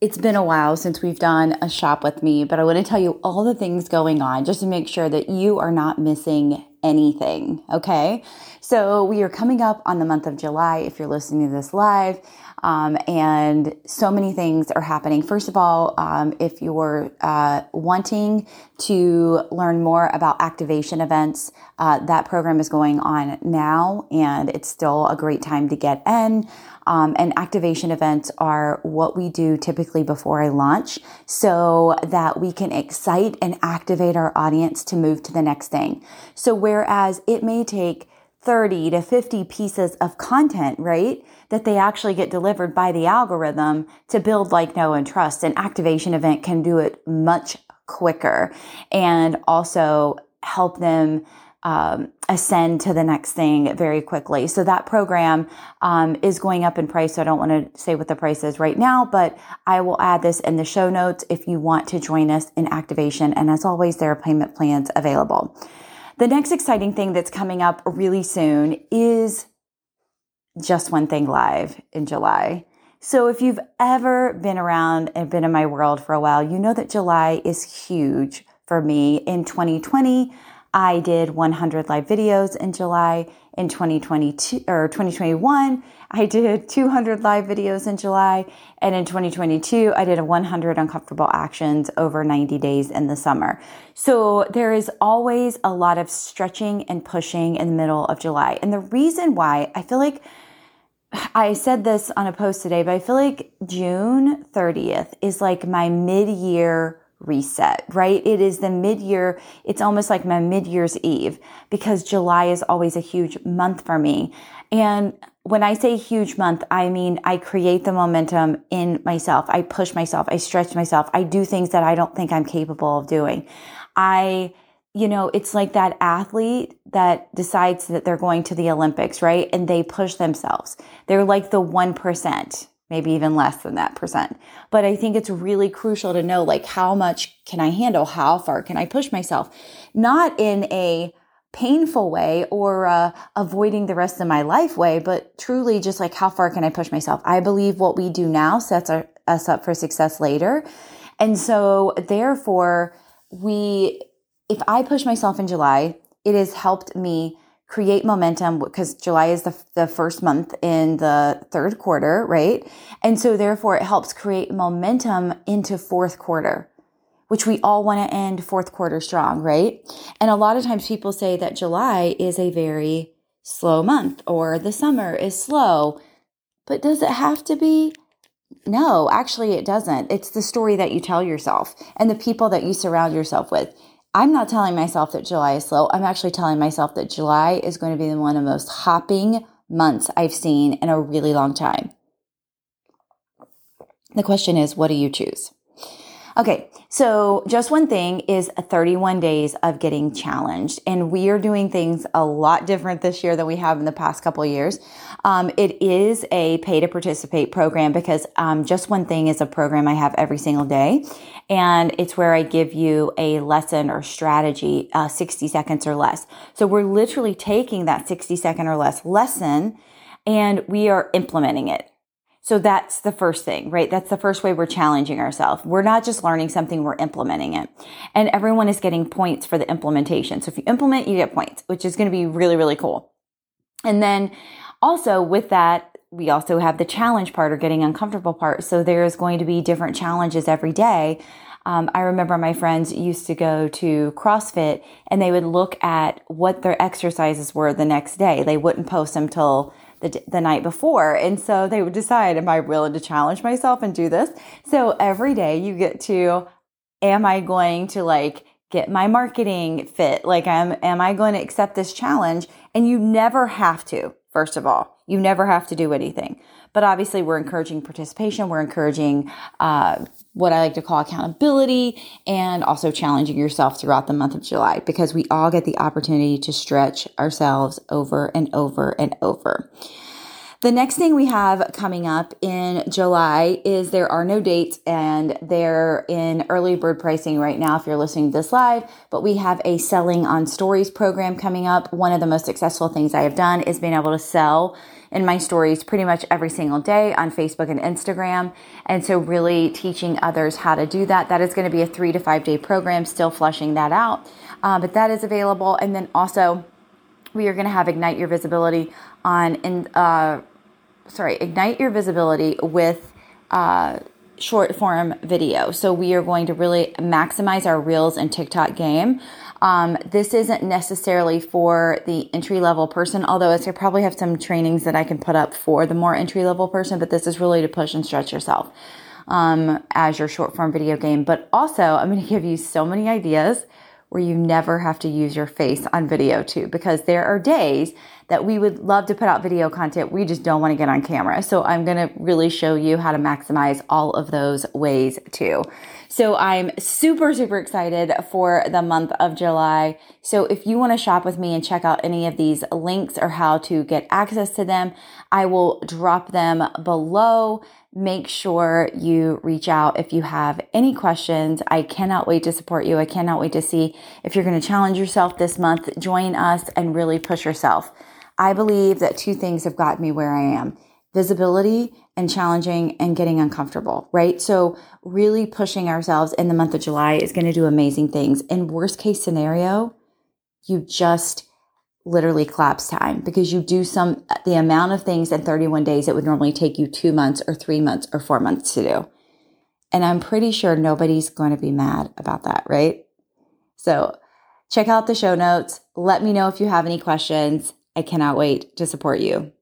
it's been a while since we've done a shop with me, but I want to tell you all the things going on just to make sure that you are not missing anything. Okay. So we are coming up on the month of July if you're listening to this live. Um, and so many things are happening. First of all, um, if you're uh, wanting to learn more about activation events, uh, that program is going on now, and it's still a great time to get in. Um, and activation events are what we do typically before I launch so that we can excite and activate our audience to move to the next thing. So, whereas it may take 30 to 50 pieces of content, right? That they actually get delivered by the algorithm to build like, know, and trust. An activation event can do it much quicker and also help them um, ascend to the next thing very quickly. So that program um, is going up in price. So I don't want to say what the price is right now, but I will add this in the show notes if you want to join us in activation. And as always, there are payment plans available. The next exciting thing that's coming up really soon is Just One Thing Live in July. So, if you've ever been around and been in my world for a while, you know that July is huge for me. In 2020, I did 100 live videos in July. In 2022 or 2021, I did 200 live videos in July. And in 2022, I did a 100 uncomfortable actions over 90 days in the summer. So there is always a lot of stretching and pushing in the middle of July. And the reason why I feel like I said this on a post today, but I feel like June 30th is like my mid year reset, right? It is the mid year. It's almost like my mid year's eve because July is always a huge month for me. And when I say huge month, I mean I create the momentum in myself. I push myself. I stretch myself. I do things that I don't think I'm capable of doing. I, you know, it's like that athlete that decides that they're going to the Olympics, right? And they push themselves. They're like the 1%, maybe even less than that percent. But I think it's really crucial to know like how much can I handle? How far can I push myself? Not in a painful way or uh, avoiding the rest of my life way, but truly just like how far can I push myself? I believe what we do now sets our, us up for success later. And so therefore, we, if I push myself in July, it has helped me create momentum because July is the, the first month in the third quarter, right? And so therefore it helps create momentum into fourth quarter, which we all want to end fourth quarter strong, right? And a lot of times people say that July is a very slow month or the summer is slow. But does it have to be? No, actually, it doesn't. It's the story that you tell yourself and the people that you surround yourself with. I'm not telling myself that July is slow. I'm actually telling myself that July is going to be one of the most hopping months I've seen in a really long time. The question is, what do you choose? Okay, so just one thing is 31 days of getting challenged, and we are doing things a lot different this year than we have in the past couple years. Um, it is a pay to participate program because um, just one thing is a program I have every single day, and it's where I give you a lesson or strategy, uh, 60 seconds or less. So we're literally taking that 60 second or less lesson, and we are implementing it. So that's the first thing, right? That's the first way we're challenging ourselves. We're not just learning something, we're implementing it. And everyone is getting points for the implementation. So if you implement, you get points, which is going to be really, really cool. And then also with that, we also have the challenge part or getting uncomfortable part. So there's going to be different challenges every day. Um, I remember my friends used to go to CrossFit and they would look at what their exercises were the next day. They wouldn't post them till the, the night before. And so they would decide, am I willing to challenge myself and do this? So every day you get to, am I going to like get my marketing fit? Like, am, am I going to accept this challenge? And you never have to, first of all, you never have to do anything. But obviously, we're encouraging participation. We're encouraging uh, what I like to call accountability and also challenging yourself throughout the month of July because we all get the opportunity to stretch ourselves over and over and over. The next thing we have coming up in July is there are no dates and they're in early bird pricing right now if you're listening to this live, but we have a selling on stories program coming up. One of the most successful things I have done is being able to sell in my stories pretty much every single day on Facebook and Instagram. And so really teaching others how to do that. That is going to be a three to five day program, still flushing that out. Uh, but that is available. And then also, we are going to have ignite your visibility on in uh, sorry ignite your visibility with uh, short form video. So we are going to really maximize our reels and tiktok game. Um, this isn't necessarily for the entry level person although i probably have some trainings that i can put up for the more entry level person but this is really to push and stretch yourself um, as your short form video game. But also i'm going to give you so many ideas where you never have to use your face on video too, because there are days that we would love to put out video content. We just don't want to get on camera. So I'm going to really show you how to maximize all of those ways too. So I'm super, super excited for the month of July. So if you want to shop with me and check out any of these links or how to get access to them, I will drop them below make sure you reach out if you have any questions. I cannot wait to support you. I cannot wait to see if you're going to challenge yourself this month, join us and really push yourself. I believe that two things have gotten me where I am visibility and challenging and getting uncomfortable, right? So, really pushing ourselves in the month of July is going to do amazing things. In worst case scenario, you just literally collapse time because you do some the amount of things in 31 days that would normally take you 2 months or 3 months or 4 months to do. And I'm pretty sure nobody's going to be mad about that, right? So, check out the show notes. Let me know if you have any questions. I cannot wait to support you.